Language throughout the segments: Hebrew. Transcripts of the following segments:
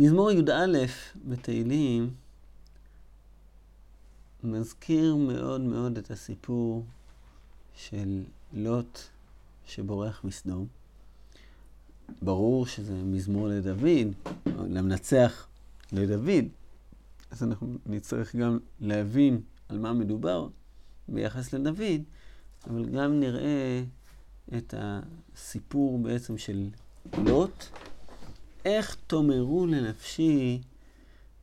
מזמור י"א בתהילים מזכיר מאוד מאוד את הסיפור של לוט שבורח מסדום. ברור שזה מזמור לדוד, למנצח לדוד, אז אנחנו נצטרך גם להבין על מה מדובר ביחס לדוד, אבל גם נראה את הסיפור בעצם של לוט. איך תאמרו לנפשי,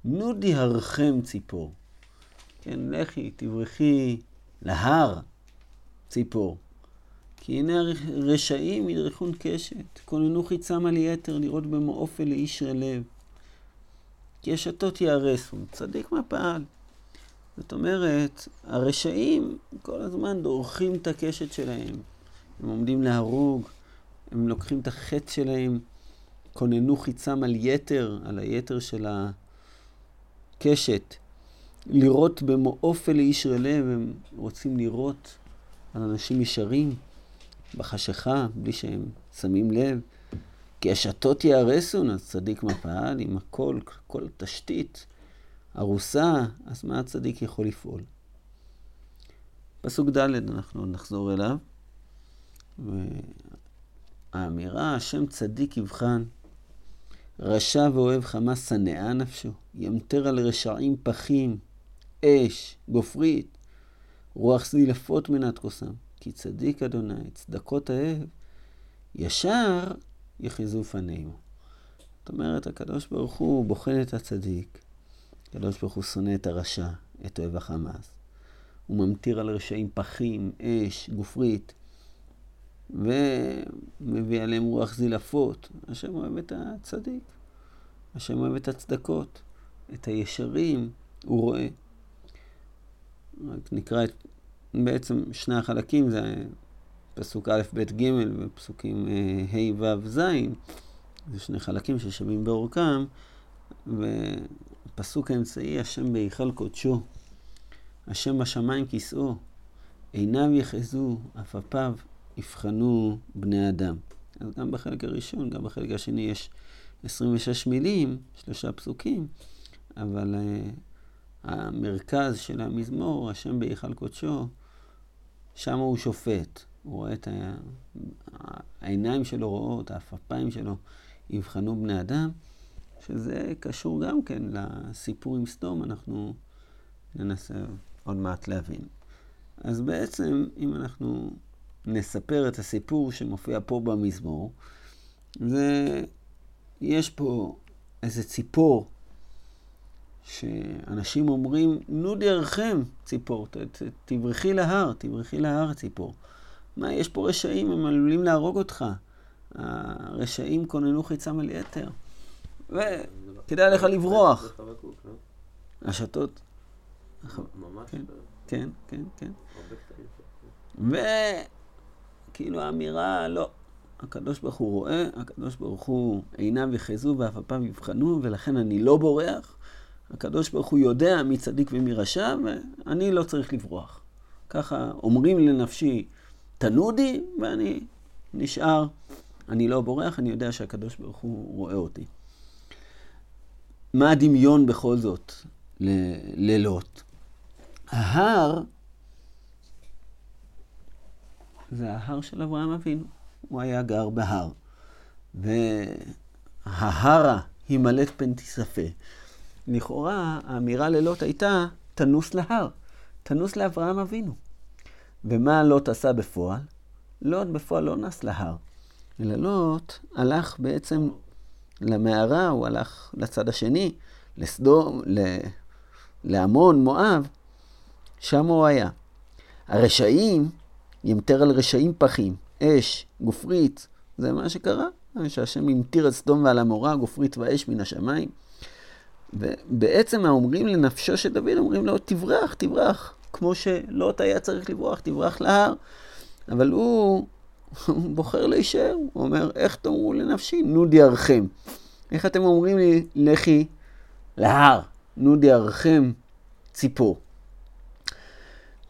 נודי הרחם ציפור. כן, לכי, תברחי להר, ציפור. כי הנה הרשעים ידרכון קשת, כוננו חיצם על יתר, לראות במעופל לאיש לב. כי השתות יהרסו, צדיק מה פעל. זאת אומרת, הרשעים כל הזמן דורכים את הקשת שלהם. הם עומדים להרוג, הם לוקחים את החטא שלהם, כוננו חיצם על יתר, על היתר של הקשת. לראות במעוף אל איש רלב, הם רוצים לראות על אנשים ישרים בחשיכה, בלי שהם שמים לב. כי השתות יהרסון, אז צדיק מה פעל, אם הכל, כל תשתית ארוסה, אז מה הצדיק יכול לפעול? פסוק ד' אנחנו נחזור אליו. והאמירה, השם צדיק יבחן, רשע ואוהב חמה שנאה נפשו, ימטר על רשעים פחים, אש, גופרית, רוח זילפות מנת כוסם. כי צדיק אדוני, צדקות אהב, ישר יחזו פנינו. זאת אומרת, הקדוש ברוך הוא בוחן את הצדיק, הקדוש ברוך הוא שונא את הרשע, את אוהב החמאס. הוא ממטיר על רשעים פחים, אש, גופרית, ומביא עליהם רוח זילפות. השם אוהב את הצדיק, השם אוהב את הצדקות, את הישרים, הוא רואה. רק נקרא את בעצם שני החלקים, זה פסוק א', ב', ג' ופסוקים ה', ו', ז', זה שני חלקים ששווים באורכם, ופסוק האמצעי, השם בהיכל קודשו, השם בשמיים כיסאו, עיניו יחזו, עפפיו יבחנו בני אדם. אז גם בחלק הראשון, גם בחלק השני יש 26 מילים, שלושה פסוקים, אבל uh, המרכז של המזמור, השם בהיכל קודשו, שם הוא שופט. הוא רואה את ה... העיניים שלו רואות, העפפיים שלו יבחנו בני אדם, שזה קשור גם כן לסיפור עם סדום, אנחנו ננסה עוד מעט להבין. אז בעצם, אם אנחנו נספר את הסיפור שמופיע פה במזמור, זה... יש פה איזה ציפור שאנשים אומרים, נו דרכם, ציפור, ת, ת, תברכי להר, תברכי להר, ציפור. מה, יש פה רשעים, הם עלולים להרוג אותך. הרשעים כוננו חיצם על יתר. וכדאי לך לברוח. השתות. ממש. כן, כן, כן. וכאילו האמירה, לא, הקדוש ברוך הוא רואה, הקדוש ברוך הוא עיניו יחזו ואף יבחנו, ולכן אני לא בורח. הקדוש ברוך הוא יודע מי צדיק ומי רשע, ואני לא צריך לברוח. ככה אומרים לנפשי, תנודי, ואני נשאר. אני לא בורח, אני יודע שהקדוש ברוך הוא רואה אותי. מה הדמיון בכל זאת ללוט? ההר זה ההר של אברהם אבינו. הוא היה גר בהר. וההרה הימלט פן תיספה. לכאורה האמירה ללוט הייתה, תנוס להר, תנוס לאברהם אבינו. ומה לוט עשה בפועל? לוט בפועל לא נס להר, אלא לוט הלך בעצם למערה, הוא הלך לצד השני, לסדום, לעמון, מואב, שם הוא היה. הרשעים, ימטר על רשעים פחים, אש, גופרית, זה מה שקרה, שהשם ימטיר את סדום ועל עמורה, גופרית ואש מן השמיים. ובעצם האומרים לנפשו של דוד, אומרים לו, תברח, תברח. כמו שלוט היה צריך לברוח, תברח להר. אבל הוא, הוא בוחר להישאר, הוא אומר, איך תאמרו לנפשי? נודי ארכם. איך אתם אומרים לי, לכי להר, נודי ארכם ציפור.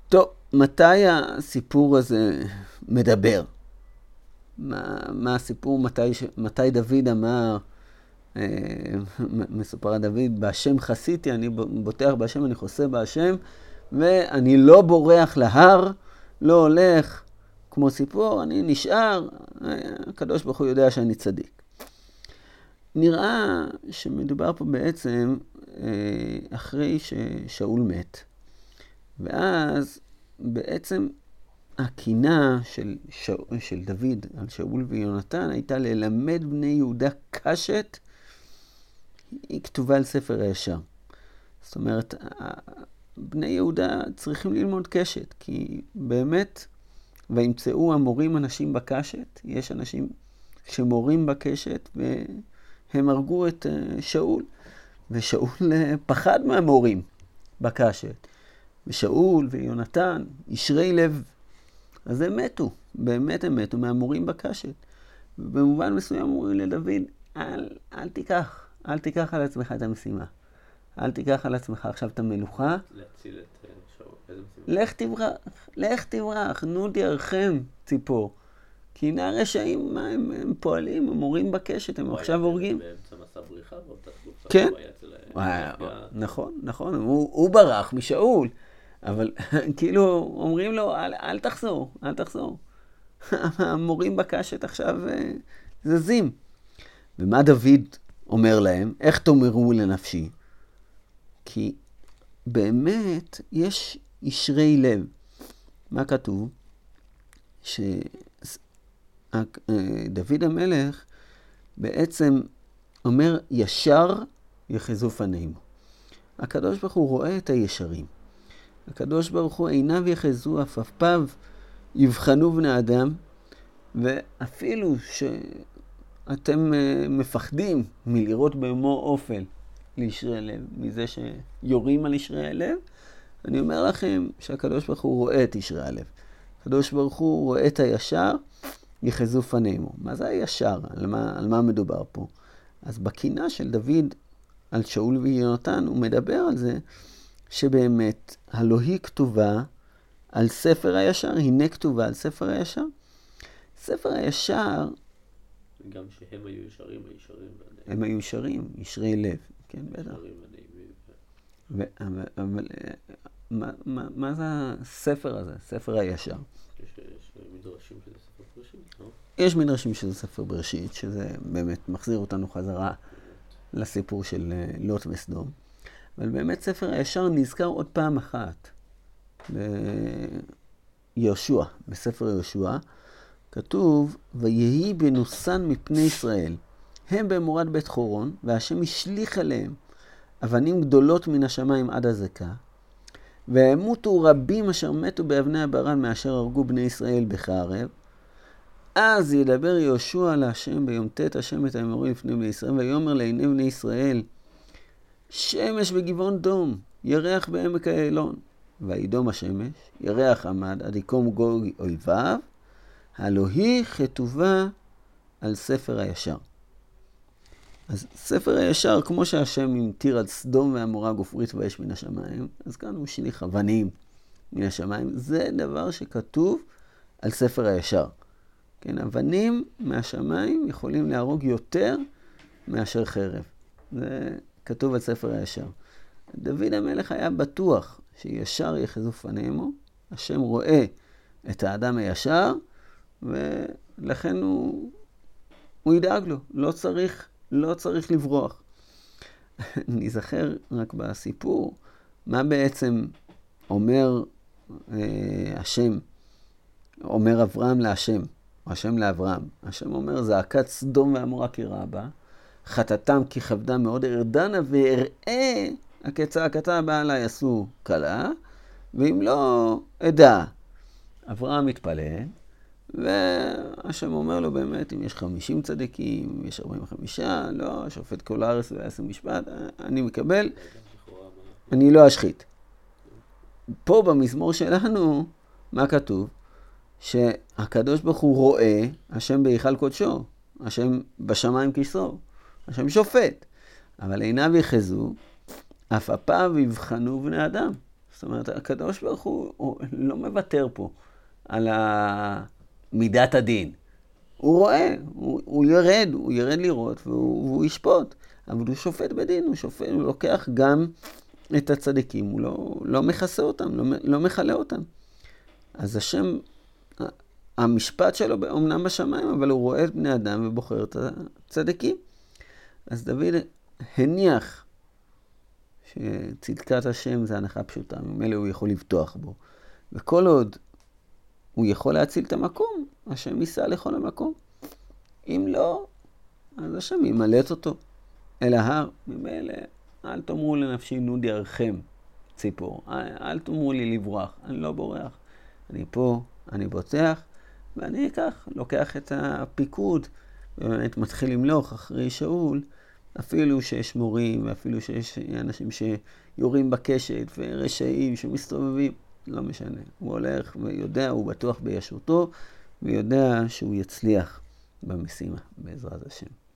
טוב, מתי הסיפור הזה מדבר? מה, מה הסיפור, מתי, מתי דוד אמר, מסופר על דוד, בהשם חסיתי, אני בוטח בהשם, אני חוסה בהשם, ואני לא בורח להר, לא הולך כמו סיפור, אני נשאר, הקדוש ברוך הוא יודע שאני צדיק. נראה שמדובר פה בעצם אחרי ששאול מת, ואז בעצם הקינה של, שאול, של דוד על שאול ויונתן הייתה ללמד בני יהודה קשת, היא כתובה על ספר הישר. זאת אומרת, בני יהודה צריכים ללמוד קשת, כי באמת, וימצאו המורים אנשים בקשת, יש אנשים שמורים בקשת, והם הרגו את אה, שאול, ושאול אה, פחד מהמורים בקשת. ושאול ויונתן, ישרי לב אז הם מתו, באמת הם מתו מהמורים בקשת. במובן מסוים אומרים לדוד, אל, אל תיקח, אל תיקח על עצמך את המשימה. אל תיקח על עצמך עכשיו את המלוכה. להציל את אה, שאול? לך תברח, לך תברח, נו דרכם ציפור. כי הנה הרשעים, מה הם, הם פועלים, הם מורים בקשת, הם עכשיו הורגים. באמצע מסע בריחה, באותה תקופה. כן. וואי, נכון, נכון, הוא, הוא ברח משאול, אבל כאילו אומרים לו, אל, אל תחזור, אל תחזור. המורים בקשת עכשיו אה, זזים. ומה דוד אומר להם? איך תאמרו לנפשי? כי באמת יש ישרי לב. מה כתוב? שדוד המלך בעצם אומר, ישר יחזו פנינו. הקדוש ברוך הוא רואה את הישרים. הקדוש ברוך הוא עיניו יחזו, עפעפיו יבחנו בני אדם, ואפילו שאתם אה, מפחדים מלראות במו אופל לישרי לב, מזה שיורים על ישרי הלב, אני אומר לכם שהקדוש ברוך הוא רואה את ישרי הלב. הקדוש ברוך הוא רואה את הישר, יחזו פנינו. מה זה הישר? על מה, על מה מדובר פה? אז בקינה של דוד על שאול ויונתן, הוא מדבר על זה שבאמת, הלא היא כתובה על ספר הישר, הנה כתובה על ספר הישר. ספר הישר, גם שהם היו ישרים, הישרים והנעימים. הם היו ישרים, ישרי לב, כן, בטח. ישרים והנעימים. ו- אבל, אבל אה, מה, מה, מה זה הספר הזה, ספר הישר? יש יש מדרשים שזה ספר פרשית, לא? יש מדרשים שזה ספר בראשית, שזה באמת מחזיר אותנו חזרה לסיפור של אה, לוט וסדום. אבל באמת ספר הישר נזכר עוד פעם אחת. ביהושע, בספר יהושע, כתוב, ויהי בנוסן מפני ישראל, הם במורד בית חורון, והשם השליך עליהם אבנים גדולות מן השמיים עד הזקה, וימותו רבים אשר מתו באבני הברן מאשר הרגו בני ישראל בחרב. אז ידבר יהושע להשם ביום ט' השם את האמורים לפני בני ישראל, ויאמר לעיני בני ישראל, שמש בגבעון דום, ירח בעמק איילון. וידום השמש, ירח עמד, עד יקום גוג אויביו, הלא היא כתובה על ספר הישר. אז ספר הישר, כמו שהשם המטיר על סדום ועמורה גופרית ואש מן השמיים, אז כאן הוא שליך אבנים מן השמיים. זה דבר שכתוב על ספר הישר. כן, אבנים מהשמיים יכולים להרוג יותר מאשר חרב. זה כתוב על ספר הישר. דוד המלך היה בטוח שישר יחזו פנימו, השם רואה את האדם הישר, ולכן הוא, הוא ידאג לו, לא צריך, לא צריך לברוח. ניזכר רק בסיפור, מה בעצם אומר אה, השם, אומר אברהם להשם, או השם לאברהם. השם אומר, זעקת סדום ועמורה כי רבה, חטאתם כי כבדה מאוד, ארדנה ואראה כצעקתה הבאה עליי עשו כלה, ואם לא, אדע. אברהם מתפלל, והשם אומר לו באמת, אם יש 50 צדיקים, אם יש 45, לא, שופט כל הארץ ויעשה משפט, אני מקבל, אני לא אשחית. פה במזמור שלנו, מה כתוב? שהקדוש ברוך הוא רואה, השם בהיכל קודשו, השם בשמיים כיסו, השם שופט. אבל עיניו יחזו, אף אפיו יבחנו בני אדם. זאת אומרת, הקדוש ברוך הוא, הוא לא מוותר פה על מידת הדין. הוא רואה, הוא, הוא ירד, הוא ירד לראות והוא, והוא ישפוט. אבל הוא שופט בדין, הוא שופט, הוא לוקח גם את הצדיקים, הוא לא, לא מכסה אותם, לא, לא מכלה אותם. אז השם, המשפט שלו אומנם בשמיים, אבל הוא רואה את בני אדם ובוחר את הצדיקים. אז דוד הניח שצדקת השם זה הנחה פשוטה, ממילא הוא יכול לבטוח בו. וכל עוד הוא יכול להציל את המקום, השם ייסע לכל המקום. אם לא, אז השם ימלט אותו אל ההר. ממילא, אל תאמרו לנפשי נודי ארחם, ציפור. אל תאמרו לי לברוח, אני לא בורח. אני פה, אני בוטח, ואני אקח, לוקח את הפיקוד, ובאמת מתחיל למלוך אחרי שאול. אפילו שיש מורים, ואפילו שיש אנשים שיורים בקשת, ורשעים שמסתובבים, לא משנה. הוא הולך ויודע, הוא בטוח בישותו, ויודע שהוא יצליח במשימה, בעזרת השם.